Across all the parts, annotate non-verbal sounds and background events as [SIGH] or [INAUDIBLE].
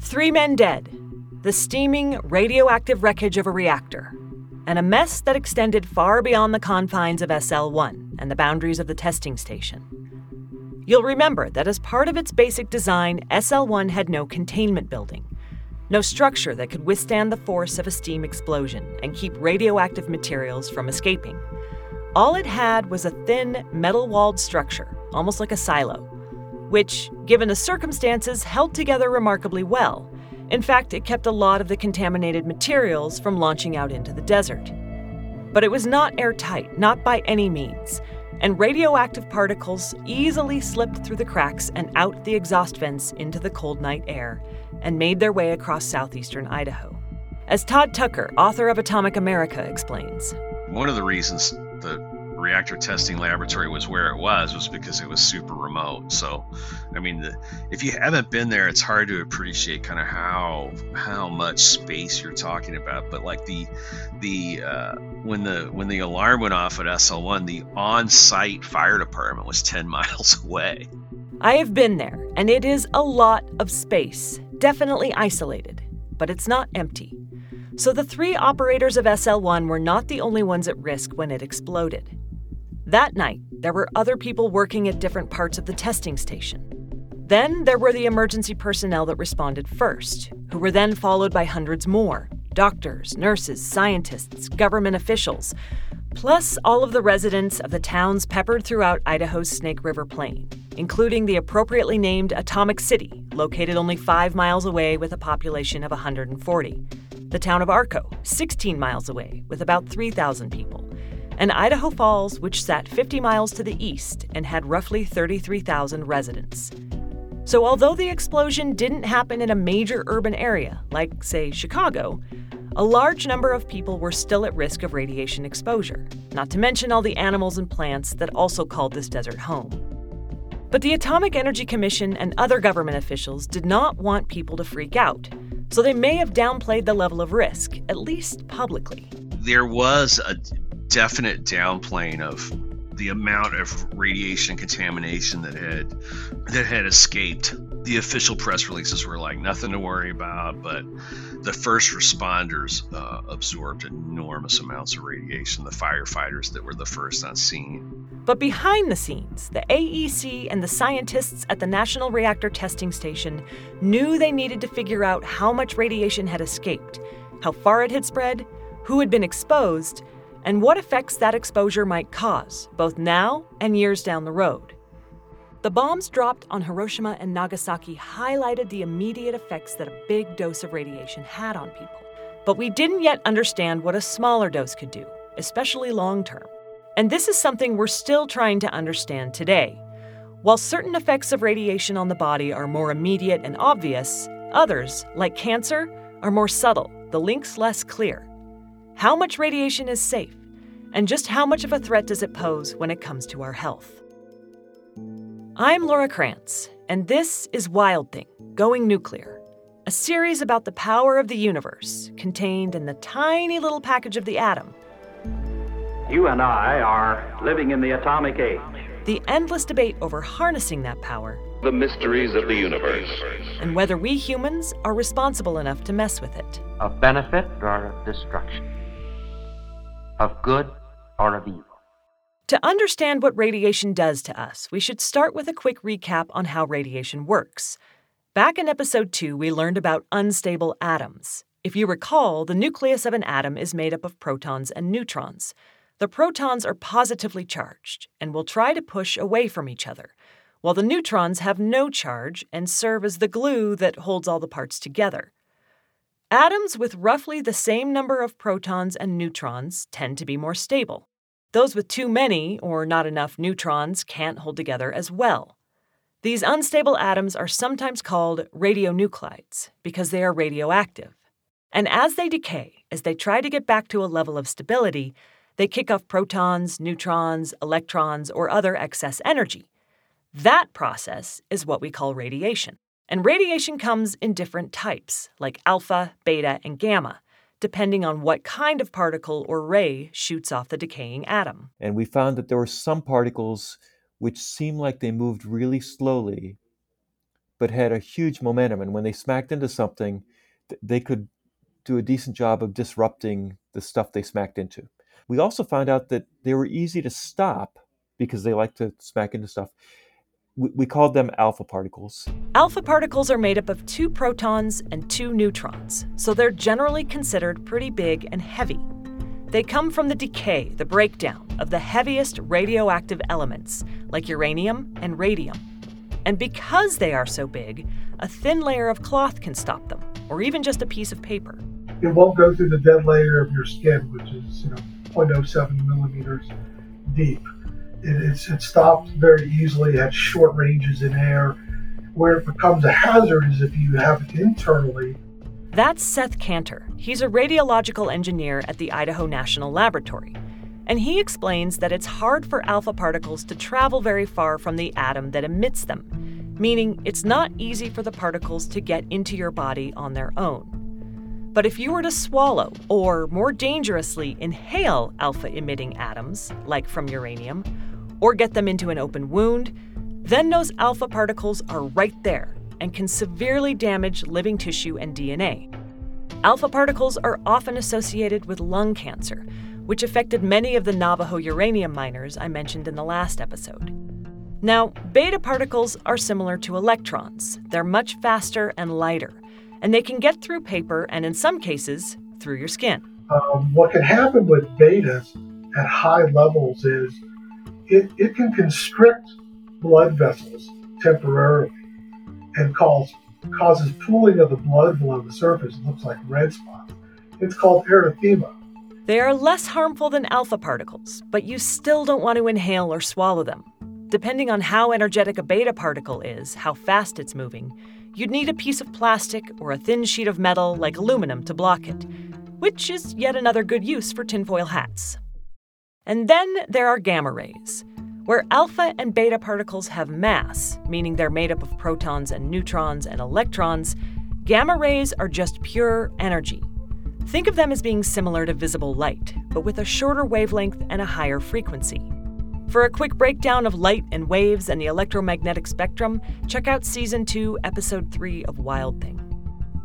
Three men dead, the steaming, radioactive wreckage of a reactor, and a mess that extended far beyond the confines of SL 1 and the boundaries of the testing station. You'll remember that as part of its basic design, SL 1 had no containment building, no structure that could withstand the force of a steam explosion and keep radioactive materials from escaping. All it had was a thin, metal walled structure, almost like a silo, which, given the circumstances, held together remarkably well. In fact, it kept a lot of the contaminated materials from launching out into the desert. But it was not airtight, not by any means, and radioactive particles easily slipped through the cracks and out the exhaust vents into the cold night air and made their way across southeastern Idaho. As Todd Tucker, author of Atomic America, explains, one of the reasons the reactor testing laboratory was where it was was because it was super remote. So, I mean, the, if you haven't been there, it's hard to appreciate kind of how how much space you're talking about. But like the the uh, when the when the alarm went off at SL1, the on-site fire department was 10 [LAUGHS] miles away. I have been there, and it is a lot of space, definitely isolated, but it's not empty. So the three operators of SL1 were not the only ones at risk when it exploded. That night, there were other people working at different parts of the testing station. Then there were the emergency personnel that responded first, who were then followed by hundreds more doctors, nurses, scientists, government officials, plus all of the residents of the towns peppered throughout Idaho's Snake River Plain, including the appropriately named Atomic City, located only five miles away with a population of 140 the town of Arco, 16 miles away, with about 3,000 people, and Idaho Falls, which sat 50 miles to the east and had roughly 33,000 residents. So, although the explosion didn't happen in a major urban area, like, say, Chicago, a large number of people were still at risk of radiation exposure, not to mention all the animals and plants that also called this desert home. But the Atomic Energy Commission and other government officials did not want people to freak out so they may have downplayed the level of risk, at least publicly. There was a definite downplaying of the amount of radiation contamination that had that had escaped. The official press releases were like nothing to worry about, but the first responders uh, absorbed enormous amounts of radiation. The firefighters that were the first on scene. But behind the scenes, the AEC and the scientists at the National Reactor Testing Station knew they needed to figure out how much radiation had escaped, how far it had spread, who had been exposed, and what effects that exposure might cause, both now and years down the road. The bombs dropped on Hiroshima and Nagasaki highlighted the immediate effects that a big dose of radiation had on people. But we didn't yet understand what a smaller dose could do, especially long term. And this is something we're still trying to understand today. While certain effects of radiation on the body are more immediate and obvious, others, like cancer, are more subtle, the links less clear. How much radiation is safe? And just how much of a threat does it pose when it comes to our health? I'm Laura Krantz, and this is Wild Thing Going Nuclear, a series about the power of the universe contained in the tiny little package of the atom. You and I are living in the atomic age. The endless debate over harnessing that power, the mysteries of the universe, and whether we humans are responsible enough to mess with it. Of benefit or of destruction? Of good or of evil. To understand what radiation does to us, we should start with a quick recap on how radiation works. Back in episode 2, we learned about unstable atoms. If you recall, the nucleus of an atom is made up of protons and neutrons. The protons are positively charged and will try to push away from each other, while the neutrons have no charge and serve as the glue that holds all the parts together. Atoms with roughly the same number of protons and neutrons tend to be more stable. Those with too many or not enough neutrons can't hold together as well. These unstable atoms are sometimes called radionuclides because they are radioactive. And as they decay, as they try to get back to a level of stability, they kick off protons, neutrons, electrons, or other excess energy. That process is what we call radiation. And radiation comes in different types, like alpha, beta, and gamma, depending on what kind of particle or ray shoots off the decaying atom. And we found that there were some particles which seemed like they moved really slowly, but had a huge momentum. And when they smacked into something, they could do a decent job of disrupting the stuff they smacked into. We also found out that they were easy to stop because they like to smack into stuff. We, we called them alpha particles. Alpha particles are made up of two protons and two neutrons, so they're generally considered pretty big and heavy. They come from the decay, the breakdown of the heaviest radioactive elements, like uranium and radium. And because they are so big, a thin layer of cloth can stop them, or even just a piece of paper. It won't go through the dead layer of your skin, which is you know 0.07 millimeters deep. It, it stops very easily, has short ranges in air. Where it becomes a hazard is if you have it internally. That's Seth Cantor. He's a radiological engineer at the Idaho National Laboratory. And he explains that it's hard for alpha particles to travel very far from the atom that emits them, meaning it's not easy for the particles to get into your body on their own. But if you were to swallow, or more dangerously, inhale alpha emitting atoms, like from uranium, or get them into an open wound, then those alpha particles are right there and can severely damage living tissue and DNA. Alpha particles are often associated with lung cancer, which affected many of the Navajo uranium miners I mentioned in the last episode. Now, beta particles are similar to electrons. They're much faster and lighter, and they can get through paper and, in some cases, through your skin. Um, what can happen with betas at high levels is it, it can constrict blood vessels temporarily and cause, causes pooling of the blood below the surface. It looks like red spots. It's called erythema. They are less harmful than alpha particles, but you still don't want to inhale or swallow them. Depending on how energetic a beta particle is, how fast it's moving, you'd need a piece of plastic or a thin sheet of metal like aluminum to block it, which is yet another good use for tinfoil hats. And then there are gamma rays. Where alpha and beta particles have mass, meaning they're made up of protons and neutrons and electrons, gamma rays are just pure energy. Think of them as being similar to visible light, but with a shorter wavelength and a higher frequency. For a quick breakdown of light and waves and the electromagnetic spectrum, check out Season 2, Episode 3 of Wild Thing.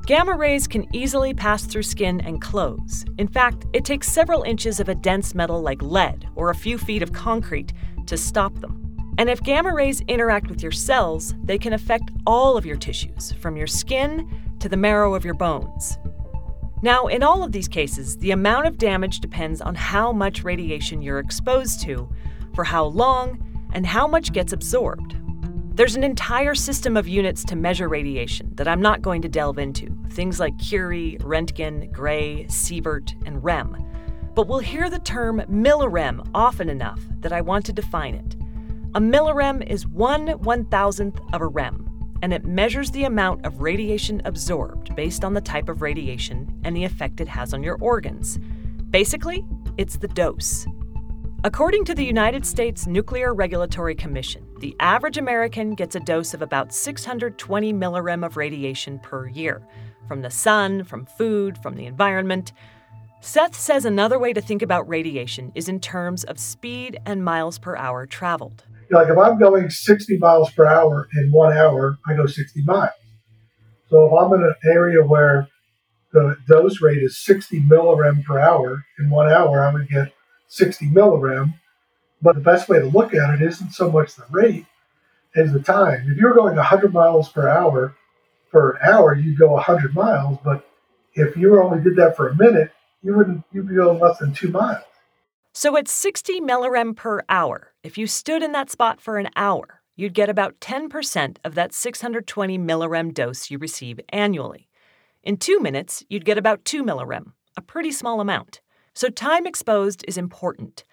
Gamma rays can easily pass through skin and clothes. In fact, it takes several inches of a dense metal like lead or a few feet of concrete to stop them. And if gamma rays interact with your cells, they can affect all of your tissues, from your skin to the marrow of your bones. Now, in all of these cases, the amount of damage depends on how much radiation you're exposed to, for how long, and how much gets absorbed. There's an entire system of units to measure radiation that I'm not going to delve into, things like Curie, Röntgen, Gray, Sievert, and REM but we'll hear the term millirem often enough that I want to define it. A millirem is one one thousandth of a rem, and it measures the amount of radiation absorbed based on the type of radiation and the effect it has on your organs. Basically, it's the dose. According to the United States Nuclear Regulatory Commission, the average American gets a dose of about 620 millirem of radiation per year from the sun, from food, from the environment. Seth says another way to think about radiation is in terms of speed and miles per hour traveled. Like if I'm going 60 miles per hour in one hour, I go 60 miles. So if I'm in an area where the dose rate is 60 millirem per hour, in one hour I would get 60 millirem. But the best way to look at it isn't so much the rate as the time. If you're going 100 miles per hour for an hour, you'd go 100 miles. But if you only did that for a minute, you wouldn't you'd be going less than two miles. So at 60 millirem per hour, if you stood in that spot for an hour, you'd get about 10% of that 620 millirem dose you receive annually. In two minutes, you'd get about 2 millirem, a pretty small amount. So time exposed is important.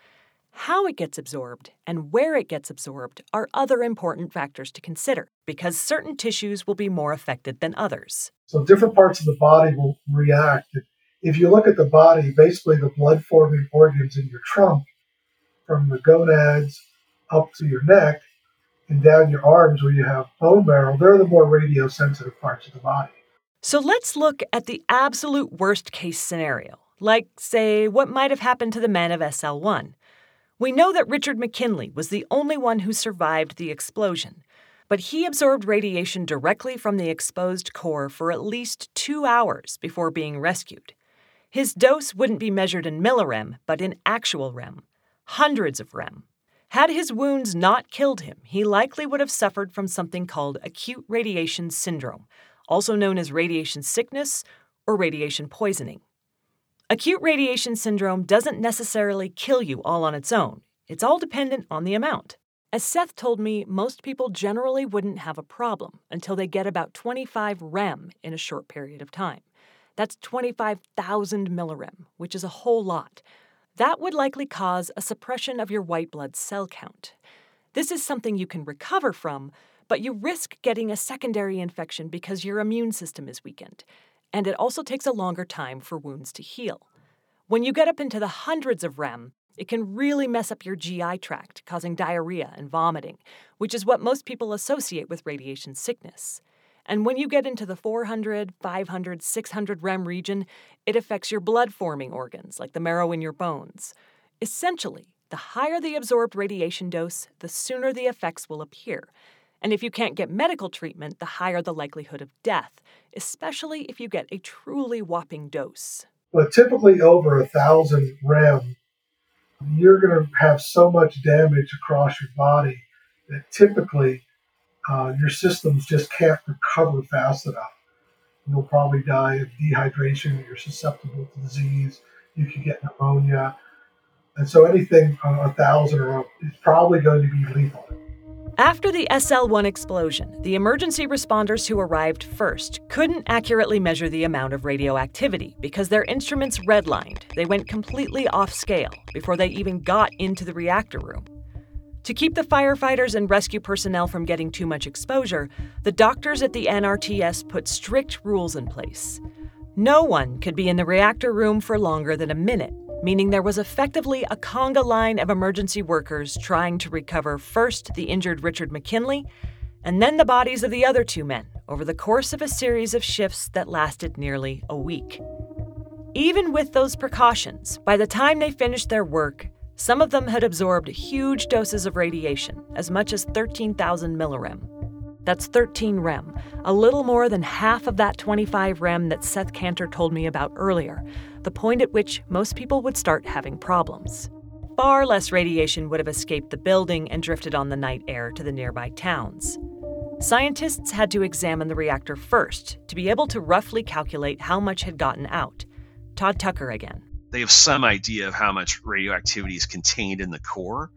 How it gets absorbed and where it gets absorbed are other important factors to consider because certain tissues will be more affected than others. So different parts of the body will react if you look at the body, basically the blood forming organs in your trunk, from the gonads up to your neck and down your arms where you have bone marrow, they're the more radiosensitive parts of the body. So let's look at the absolute worst case scenario, like, say, what might have happened to the men of SL1. We know that Richard McKinley was the only one who survived the explosion, but he absorbed radiation directly from the exposed core for at least two hours before being rescued. His dose wouldn't be measured in millirem, but in actual rem, hundreds of rem. Had his wounds not killed him, he likely would have suffered from something called acute radiation syndrome, also known as radiation sickness or radiation poisoning. Acute radiation syndrome doesn't necessarily kill you all on its own, it's all dependent on the amount. As Seth told me, most people generally wouldn't have a problem until they get about 25 rem in a short period of time. That's 25,000 millirem, which is a whole lot. That would likely cause a suppression of your white blood cell count. This is something you can recover from, but you risk getting a secondary infection because your immune system is weakened, and it also takes a longer time for wounds to heal. When you get up into the hundreds of REM, it can really mess up your GI tract, causing diarrhea and vomiting, which is what most people associate with radiation sickness. And when you get into the 400, 500, 600 REM region, it affects your blood forming organs, like the marrow in your bones. Essentially, the higher the absorbed radiation dose, the sooner the effects will appear. And if you can't get medical treatment, the higher the likelihood of death, especially if you get a truly whopping dose. But typically, over a thousand REM, you're going to have so much damage across your body that typically uh, your systems just can't recover fast enough. You'll probably die of dehydration. You're susceptible to disease. You can get pneumonia. And so anything a thousand or up is probably going to be lethal. After the SL1 explosion, the emergency responders who arrived first couldn't accurately measure the amount of radioactivity because their instruments redlined. They went completely off scale before they even got into the reactor room. To keep the firefighters and rescue personnel from getting too much exposure, the doctors at the NRTS put strict rules in place. No one could be in the reactor room for longer than a minute, meaning there was effectively a conga line of emergency workers trying to recover first the injured Richard McKinley and then the bodies of the other two men over the course of a series of shifts that lasted nearly a week. Even with those precautions, by the time they finished their work, some of them had absorbed huge doses of radiation, as much as 13,000 millirem. That's 13 rem, a little more than half of that 25 rem that Seth Cantor told me about earlier, the point at which most people would start having problems. Far less radiation would have escaped the building and drifted on the night air to the nearby towns. Scientists had to examine the reactor first to be able to roughly calculate how much had gotten out. Todd Tucker again they have some idea of how much radioactivity is contained in the core.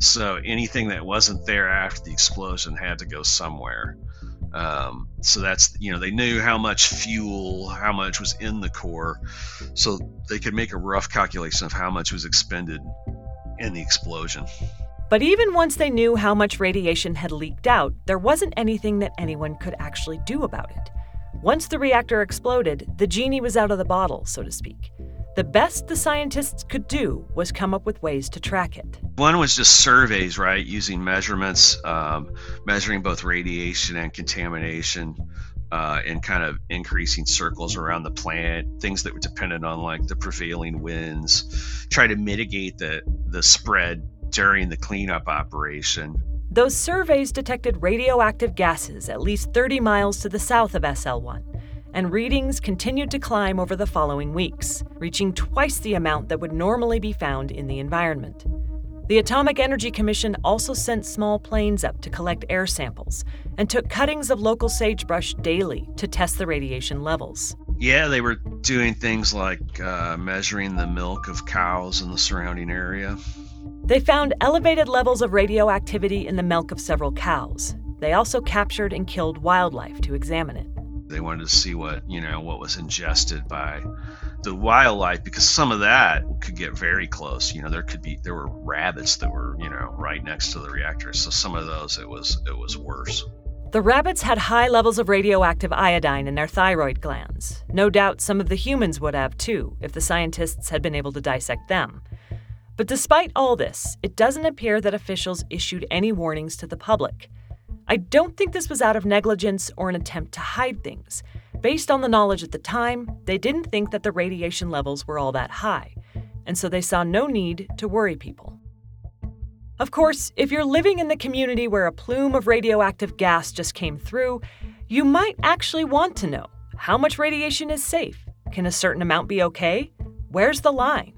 So anything that wasn't there after the explosion had to go somewhere. Um, so that's you know they knew how much fuel, how much was in the core, so they could make a rough calculation of how much was expended in the explosion. But even once they knew how much radiation had leaked out, there wasn't anything that anyone could actually do about it. Once the reactor exploded, the genie was out of the bottle, so to speak. The best the scientists could do was come up with ways to track it. One was just surveys, right? Using measurements, um, measuring both radiation and contamination, uh, and kind of increasing circles around the plant, things that were dependent on like the prevailing winds, try to mitigate the, the spread during the cleanup operation. Those surveys detected radioactive gases at least 30 miles to the south of SL1 and readings continued to climb over the following weeks, reaching twice the amount that would normally be found in the environment. The Atomic Energy Commission also sent small planes up to collect air samples and took cuttings of local sagebrush daily to test the radiation levels. Yeah, they were doing things like uh, measuring the milk of cows in the surrounding area. They found elevated levels of radioactivity in the milk of several cows. They also captured and killed wildlife to examine it. They wanted to see what you know what was ingested by the wildlife because some of that could get very close. You know, there could be there were rabbits that were you know right next to the reactor, so some of those it was it was worse. The rabbits had high levels of radioactive iodine in their thyroid glands. No doubt some of the humans would have too, if the scientists had been able to dissect them. But despite all this, it doesn't appear that officials issued any warnings to the public. I don't think this was out of negligence or an attempt to hide things. Based on the knowledge at the time, they didn't think that the radiation levels were all that high, and so they saw no need to worry people. Of course, if you're living in the community where a plume of radioactive gas just came through, you might actually want to know how much radiation is safe. Can a certain amount be okay? Where's the line?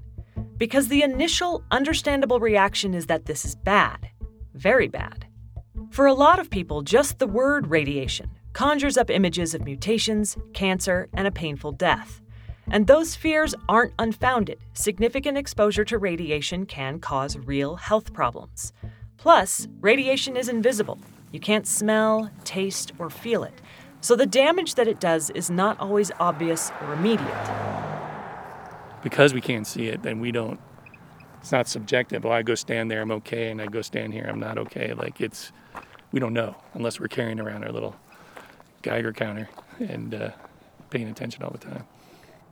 Because the initial understandable reaction is that this is bad, very bad. For a lot of people, just the word radiation conjures up images of mutations, cancer, and a painful death. And those fears aren't unfounded. Significant exposure to radiation can cause real health problems. Plus, radiation is invisible. You can't smell, taste, or feel it. So the damage that it does is not always obvious or immediate. Because we can't see it, then we don't, it's not subjective. Oh, I go stand there, I'm okay, and I go stand here, I'm not okay. Like it's, we don't know unless we're carrying around our little Geiger counter and uh, paying attention all the time.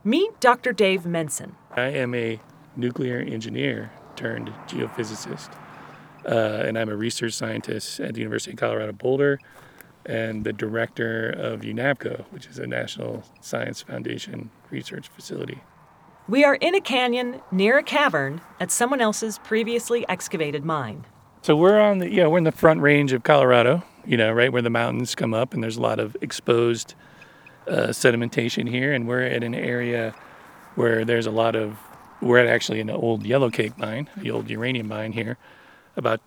Meet Dr. Dave Mencin. I am a nuclear engineer turned geophysicist, uh, and I'm a research scientist at the University of Colorado Boulder and the director of UNAVCO, which is a National Science Foundation research facility. We are in a canyon near a cavern at someone else's previously excavated mine. So we're on the yeah we're in the front range of Colorado, you know, right where the mountains come up, and there's a lot of exposed uh, sedimentation here, and we're at an area where there's a lot of we're at actually an old yellowcake mine, the old uranium mine here, about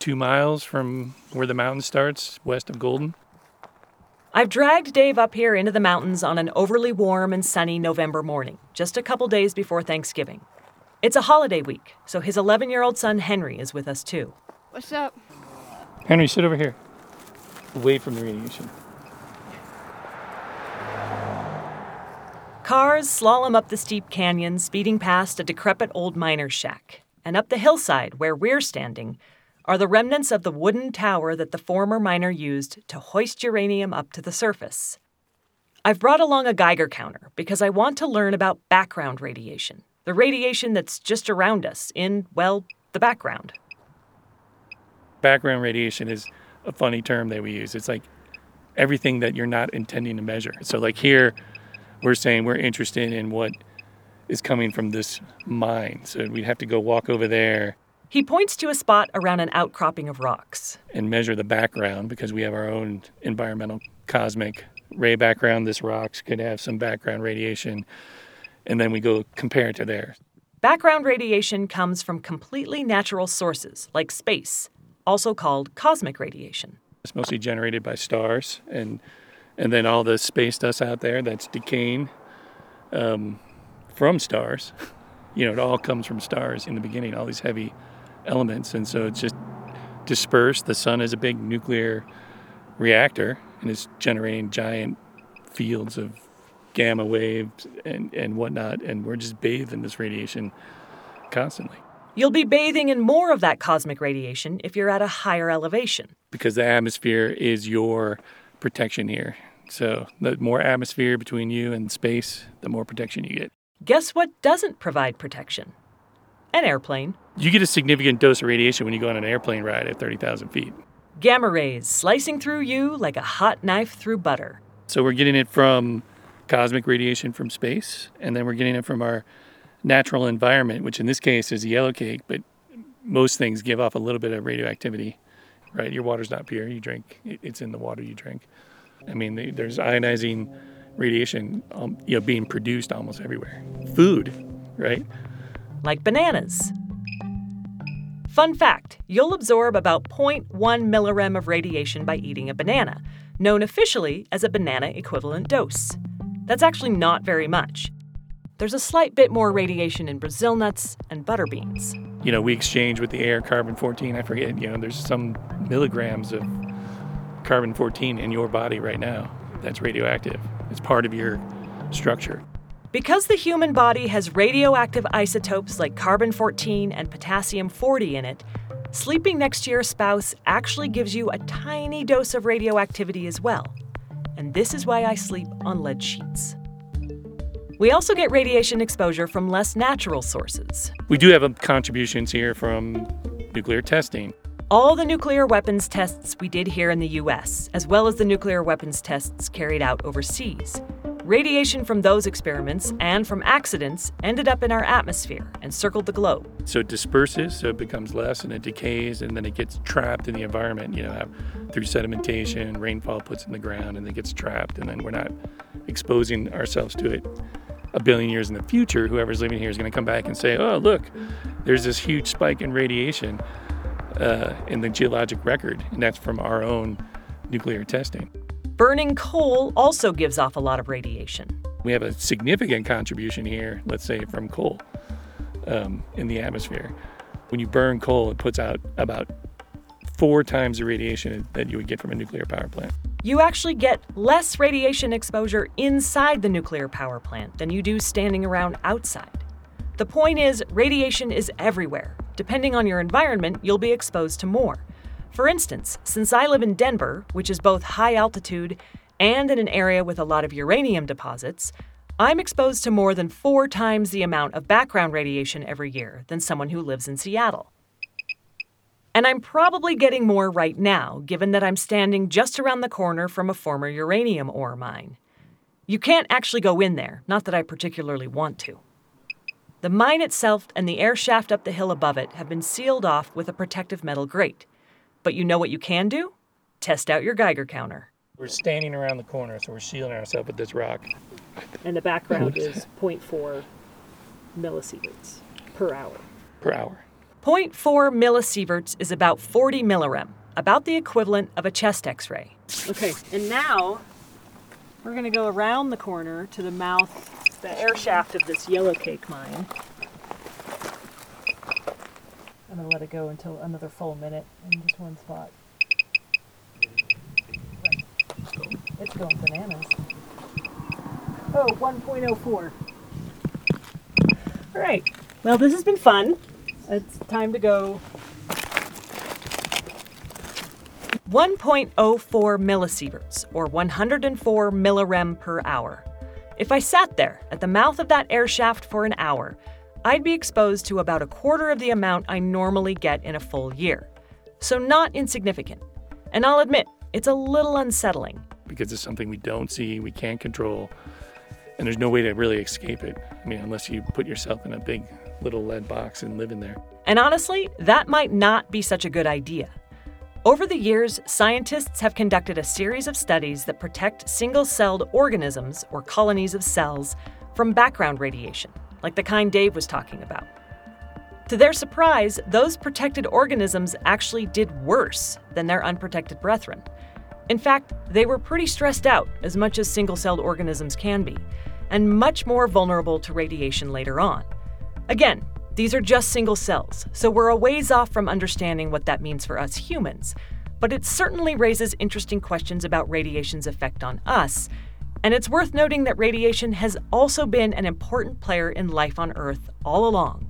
two miles from where the mountain starts, west of Golden. I've dragged Dave up here into the mountains on an overly warm and sunny November morning, just a couple days before Thanksgiving. It's a holiday week, so his 11 year old son Henry is with us too. What's up? Henry, sit over here, away from the radiation. Cars slalom up the steep canyon, speeding past a decrepit old miner's shack. And up the hillside, where we're standing, are the remnants of the wooden tower that the former miner used to hoist uranium up to the surface. I've brought along a Geiger counter because I want to learn about background radiation, the radiation that's just around us in, well, the background. Background radiation is a funny term that we use. It's like everything that you're not intending to measure. So, like here, we're saying we're interested in what is coming from this mine. So, we'd have to go walk over there He points to a spot around an outcropping of rocks. and measure the background because we have our own environmental cosmic ray background. This rocks could have some background radiation. And then we go compare it to theirs. Background radiation comes from completely natural sources, like space, also called cosmic radiation. It's mostly generated by stars, and and then all the space dust out there that's decaying um, from stars. [LAUGHS] You know, it all comes from stars in the beginning. All these heavy elements, and so it's just dispersed. The sun is a big nuclear reactor, and it's generating giant fields of gamma waves and and whatnot, and we're just bathed in this radiation constantly. You'll be bathing in more of that cosmic radiation if you're at a higher elevation. because the atmosphere is your protection here. So the more atmosphere between you and space, the more protection you get. Guess what doesn't provide protection? An airplane. You get a significant dose of radiation when you go on an airplane ride at 30,000 feet. Gamma rays slicing through you like a hot knife through butter. So we're getting it from cosmic radiation from space, and then we're getting it from our natural environment, which in this case is a yellow cake, but most things give off a little bit of radioactivity, right? Your water's not pure. You drink, it's in the water you drink. I mean, there's ionizing radiation, um, you know, being produced almost everywhere. Food, right? like bananas. Fun fact you'll absorb about 0.1 millirem of radiation by eating a banana, known officially as a banana equivalent dose. That's actually not very much. There's a slight bit more radiation in Brazil nuts and butter beans. You know, we exchange with the air carbon 14. I forget, you know, there's some milligrams of carbon 14 in your body right now that's radioactive. It's part of your structure. Because the human body has radioactive isotopes like carbon 14 and potassium 40 in it, sleeping next to your spouse actually gives you a tiny dose of radioactivity as well. And this is why I sleep on lead sheets. We also get radiation exposure from less natural sources. We do have um, contributions here from nuclear testing. All the nuclear weapons tests we did here in the US, as well as the nuclear weapons tests carried out overseas, radiation from those experiments and from accidents ended up in our atmosphere and circled the globe. So it disperses, so it becomes less, and it decays, and then it gets trapped in the environment. You know, through sedimentation, rainfall puts in the ground, and it gets trapped, and then we're not exposing ourselves to it a billion years in the future, whoever's living here is going to come back and say, oh, look, there's this huge spike in radiation uh, in the geologic record, and that's from our own nuclear testing. Burning coal also gives off a lot of radiation. We have a significant contribution here, let's say, from coal um, in the atmosphere. When you burn coal, it puts out about four times the radiation that you would get from a nuclear power plant you actually get less radiation exposure inside the nuclear power plant than you do standing around outside. The point is, radiation is everywhere. Depending on your environment, you'll be exposed to more. For instance, since I live in Denver, which is both high altitude and in an area with a lot of uranium deposits, I'm exposed to more than four times the amount of background radiation every year than someone who lives in Seattle. And I'm probably getting more right now, given that I'm standing just around the corner from a former uranium ore mine. You can't actually go in there, not that I particularly want to. The mine itself and the air shaft up the hill above it have been sealed off with a protective metal grate. But you know what you can do? Test out your Geiger counter. We're standing around the corner, so we're shielding ourselves with this rock. And the background is 0.4 millisieverts per hour. Per hour. 0.4 millisieverts is about 40 millirem, about the equivalent of a chest x ray. Okay, and now we're going to go around the corner to the mouth, the air shaft of this yellow cake mine. I'm going to let it go until another full minute in just one spot. Right. It's going bananas. Oh, 1.04. All right. Well, this has been fun. It's time to go. 1.04 millisieverts, or 104 millirem per hour. If I sat there at the mouth of that air shaft for an hour, I'd be exposed to about a quarter of the amount I normally get in a full year. So, not insignificant. And I'll admit, it's a little unsettling. Because it's something we don't see, we can't control, and there's no way to really escape it. I mean, unless you put yourself in a big little lead box and live in there. And honestly, that might not be such a good idea. Over the years, scientists have conducted a series of studies that protect single celled organisms, or colonies of cells, from background radiation, like the kind Dave was talking about. To their surprise, those protected organisms actually did worse than their unprotected brethren. In fact, they were pretty stressed out, as much as single celled organisms can be, and much more vulnerable to radiation later on. Again, these are just single cells, so we're a ways off from understanding what that means for us humans. But it certainly raises interesting questions about radiation's effect on us. And it's worth noting that radiation has also been an important player in life on Earth all along.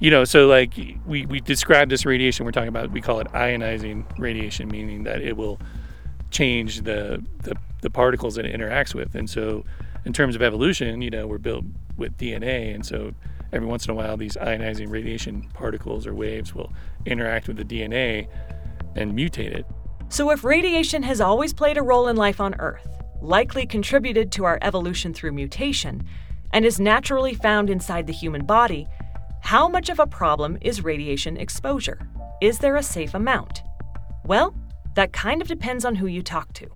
You know, so like we, we describe this radiation we're talking about, we call it ionizing radiation, meaning that it will change the, the, the particles that it interacts with. And so, in terms of evolution, you know, we're built with DNA. And so, every once in a while, these ionizing radiation particles or waves will interact with the DNA and mutate it. So, if radiation has always played a role in life on Earth, likely contributed to our evolution through mutation, and is naturally found inside the human body, how much of a problem is radiation exposure? Is there a safe amount? Well, that kind of depends on who you talk to.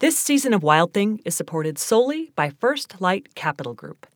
This season of Wild Thing is supported solely by First Light Capital Group.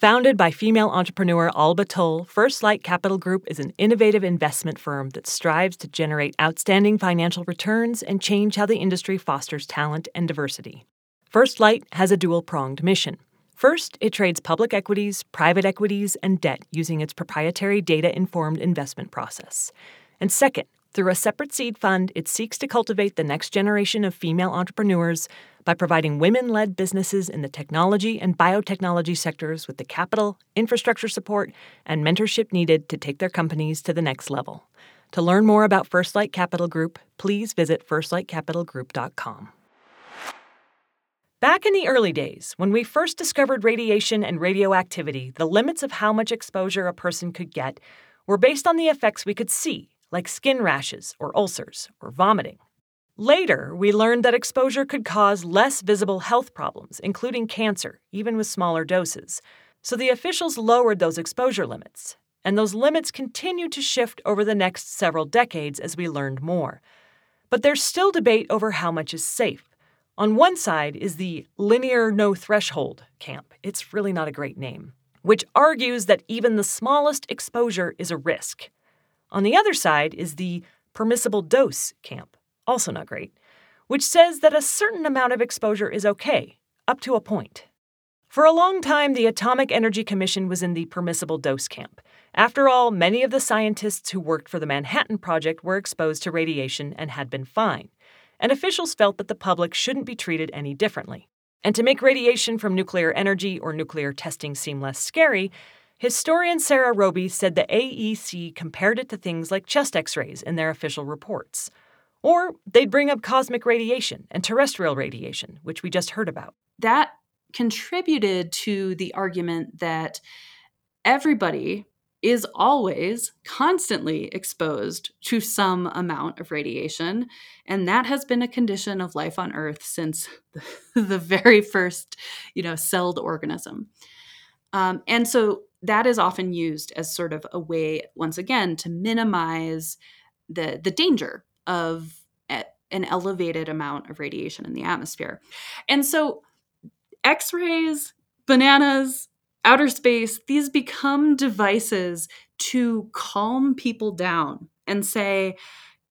Founded by female entrepreneur Alba Tull, First Light Capital Group is an innovative investment firm that strives to generate outstanding financial returns and change how the industry fosters talent and diversity. First Light has a dual pronged mission. First, it trades public equities, private equities, and debt using its proprietary data informed investment process. And second, through a separate seed fund, it seeks to cultivate the next generation of female entrepreneurs by providing women led businesses in the technology and biotechnology sectors with the capital, infrastructure support, and mentorship needed to take their companies to the next level. To learn more about First Light Capital Group, please visit firstlightcapitalgroup.com. Back in the early days, when we first discovered radiation and radioactivity, the limits of how much exposure a person could get were based on the effects we could see like skin rashes or ulcers or vomiting. Later, we learned that exposure could cause less visible health problems, including cancer, even with smaller doses. So the officials lowered those exposure limits. And those limits continued to shift over the next several decades as we learned more. But there's still debate over how much is safe. On one side is the linear no threshold camp. It's really not a great name, which argues that even the smallest exposure is a risk. On the other side is the permissible dose camp, also not great, which says that a certain amount of exposure is okay, up to a point. For a long time, the Atomic Energy Commission was in the permissible dose camp. After all, many of the scientists who worked for the Manhattan Project were exposed to radiation and had been fine, and officials felt that the public shouldn't be treated any differently. And to make radiation from nuclear energy or nuclear testing seem less scary, historian Sarah Robey said the AEC compared it to things like chest x rays in their official reports. Or they'd bring up cosmic radiation and terrestrial radiation, which we just heard about. That contributed to the argument that everybody is always constantly exposed to some amount of radiation. And that has been a condition of life on Earth since [LAUGHS] the, very first, you know, celled organism. Um, and so that is often used as sort of a way, once again, to minimize the, the danger of an elevated amount of radiation in the atmosphere. And so X rays, bananas, outer space, these become devices to calm people down and say,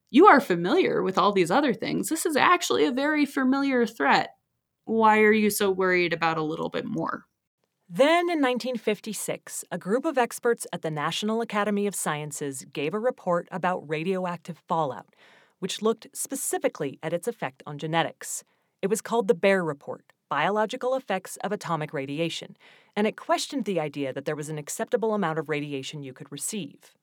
you are familiar with all these other things. This is actually a very familiar threat. Why are you so worried about a little bit more? Then in 1956, a group of experts at the National Academy of Sciences gave a report about radioactive fallout, which looked specifically at its effect on genetics. It was called the BEAR Report Biological Effects of Atomic Radiation, and it questioned the idea that there was an acceptable amount of radiation you could receive.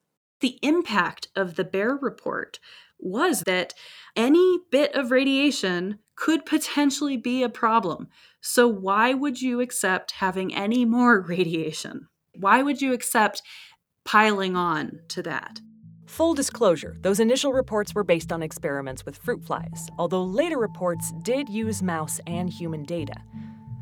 The impact of the BEAR Report was that any bit of radiation could potentially be a problem. So, why would you accept having any more [LAUGHS] radiation? Why would you accept piling on to that? Full disclosure, those initial reports were based on experiments with fruit flies, although later reports did use mouse and human data.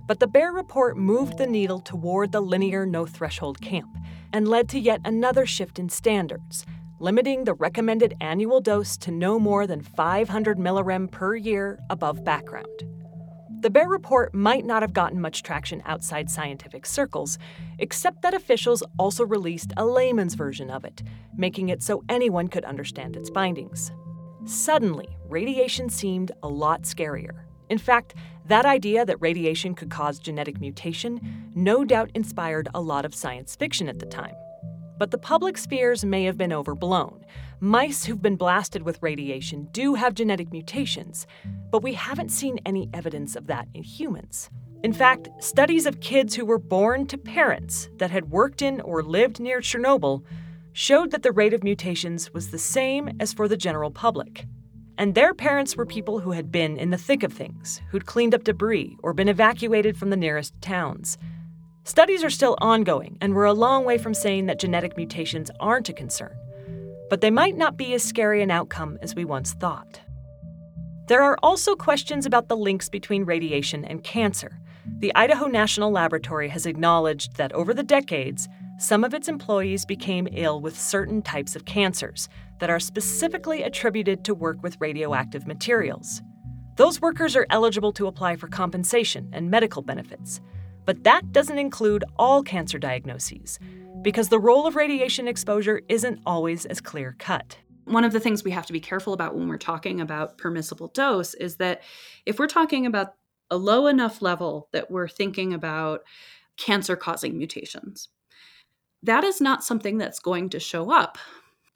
But the BEAR report moved the needle toward the linear no threshold camp and led to yet another shift in standards, limiting the recommended annual dose to no more than 500 millirem per year above background. The BEAR report might not have gotten much traction outside scientific circles, except that officials also released a layman's version of it, making it so anyone could understand its findings. Suddenly, radiation seemed a lot scarier. In fact, that idea that radiation could cause genetic mutation no doubt inspired a lot of science fiction at the time. But the public's fears may have been overblown. Mice who've been blasted with radiation do have genetic mutations, but we haven't seen any evidence of that in humans. In fact, studies of kids who were born to parents that had worked in or lived near Chernobyl showed that the rate of mutations was the same as for the general public. And their parents were people who had been in the thick of things, who'd cleaned up debris or been evacuated from the nearest towns. Studies are still ongoing, and we're a long way from saying that genetic mutations aren't a concern, but they might not be as scary an outcome as we once thought. There are also questions about the links between radiation and cancer. The Idaho National Laboratory has acknowledged that over the decades, some of its employees became ill with certain types of cancers that are specifically attributed to work with radioactive materials. Those workers are eligible to apply for compensation and medical benefits, but that doesn't include all cancer diagnoses, because the role of radiation exposure isn't always as clear cut. One of the things we have to be careful about when we're talking about permissible dose is that if we're talking about a low enough level that we're thinking about cancer causing mutations, that is not something that's going to show up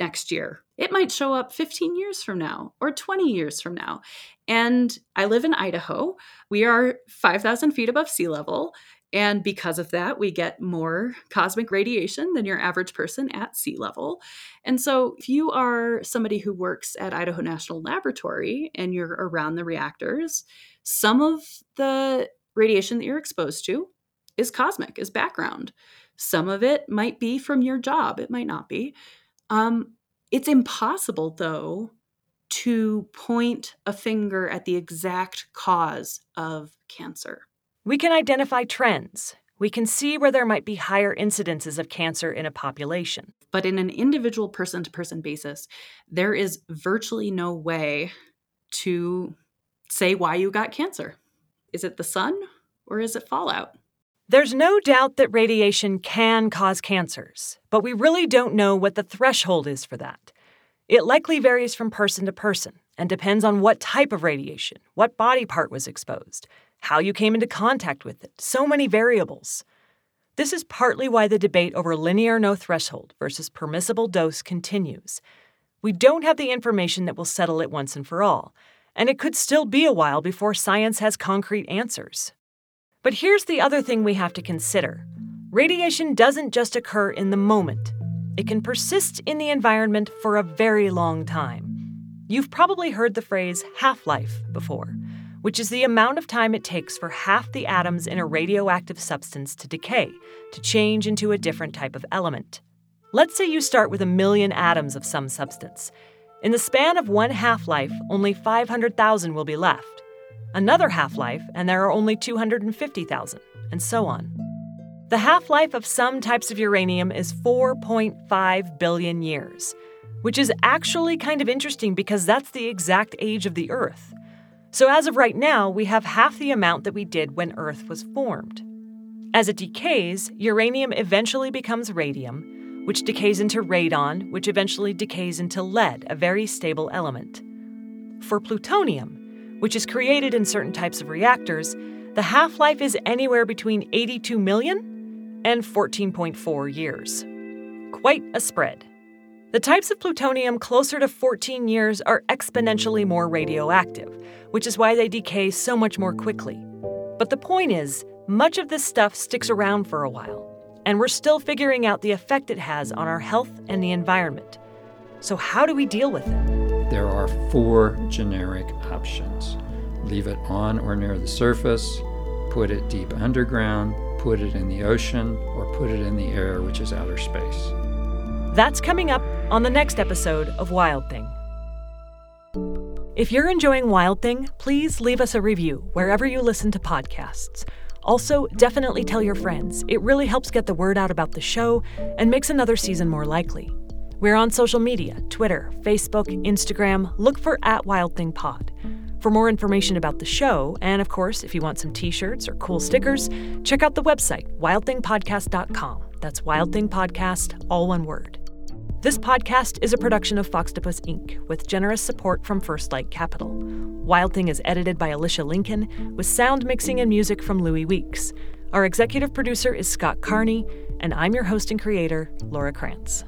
next year. It might show up 15 years from now or 20 years from now. And I live in Idaho. We are 5,000 feet above sea level. And because of that, we get more cosmic radiation than your average person at sea level. And so, if you are somebody who works at Idaho National Laboratory and you're around the reactors, some of the radiation that you're exposed to is cosmic, is background. Some of it might be from your job, it might not be. Um, it's impossible, though, to point a finger at the exact cause of cancer. We can identify trends. We can see where there might be higher incidences of cancer in a population. But in an individual person to person basis, there is virtually no way to say why you got cancer. Is it the sun or is it fallout? There's no doubt that radiation can cause cancers, but we really don't know what the threshold is for that. It likely varies from person to person and depends on what type of radiation, what body part was exposed, how you came into contact with it, so many variables. This is partly why the debate over linear no threshold versus permissible dose continues. We don't have the information that will settle it once and for all, and it could still be a while before science has concrete answers. But here's the other thing we have to consider radiation doesn't just occur in the moment, it can persist in the environment for a very long time. You've probably heard the phrase half life before, which is the amount of time it takes for half the atoms in a radioactive substance to decay, to change into a different type of element. Let's say you start with a million atoms of some substance. In the span of one half life, only 500,000 will be left. Another half life, and there are only 250,000, and so on. The half life of some types of uranium is 4.5 billion years, which is actually kind of interesting because that's the exact age of the Earth. So, as of right now, we have half the amount that we did when Earth was formed. As it decays, uranium eventually becomes radium, which decays into radon, which eventually decays into lead, a very stable element. For plutonium, which is created in certain types of reactors, the half life is anywhere between 82 million and 14.4 years. Quite a spread. The types of plutonium closer to 14 years are exponentially more radioactive, which is why they decay so much more quickly. But the point is, much of this stuff sticks around for a while and we're still figuring out the effect it has on our health and the environment. So, how do we deal with it? There are four generic options leave it on or near the surface, put it deep underground, put it in the ocean, or put it in the air, which is outer space. That's coming up on the next episode of Wild Thing. If you're enjoying Wild Thing, please leave us a review wherever you listen to podcasts. Also, definitely tell your friends. It really helps get the word out about the show and makes another season more likely. We're on social media Twitter, Facebook, Instagram. Look for at Wild Thing Pod. For more information about the show, and of course, if you want some t shirts or cool stickers, check out the website, wildthingpodcast.com. That's Wild Thing Podcast, all one word. This podcast is a production of Foxtopus Inc., with generous support from First Light Capital. Wild Thing is edited by Alicia Lincoln, with sound mixing and music from Louis Weeks. Our executive producer is Scott Carney, and I'm your host and creator, Laura Krantz.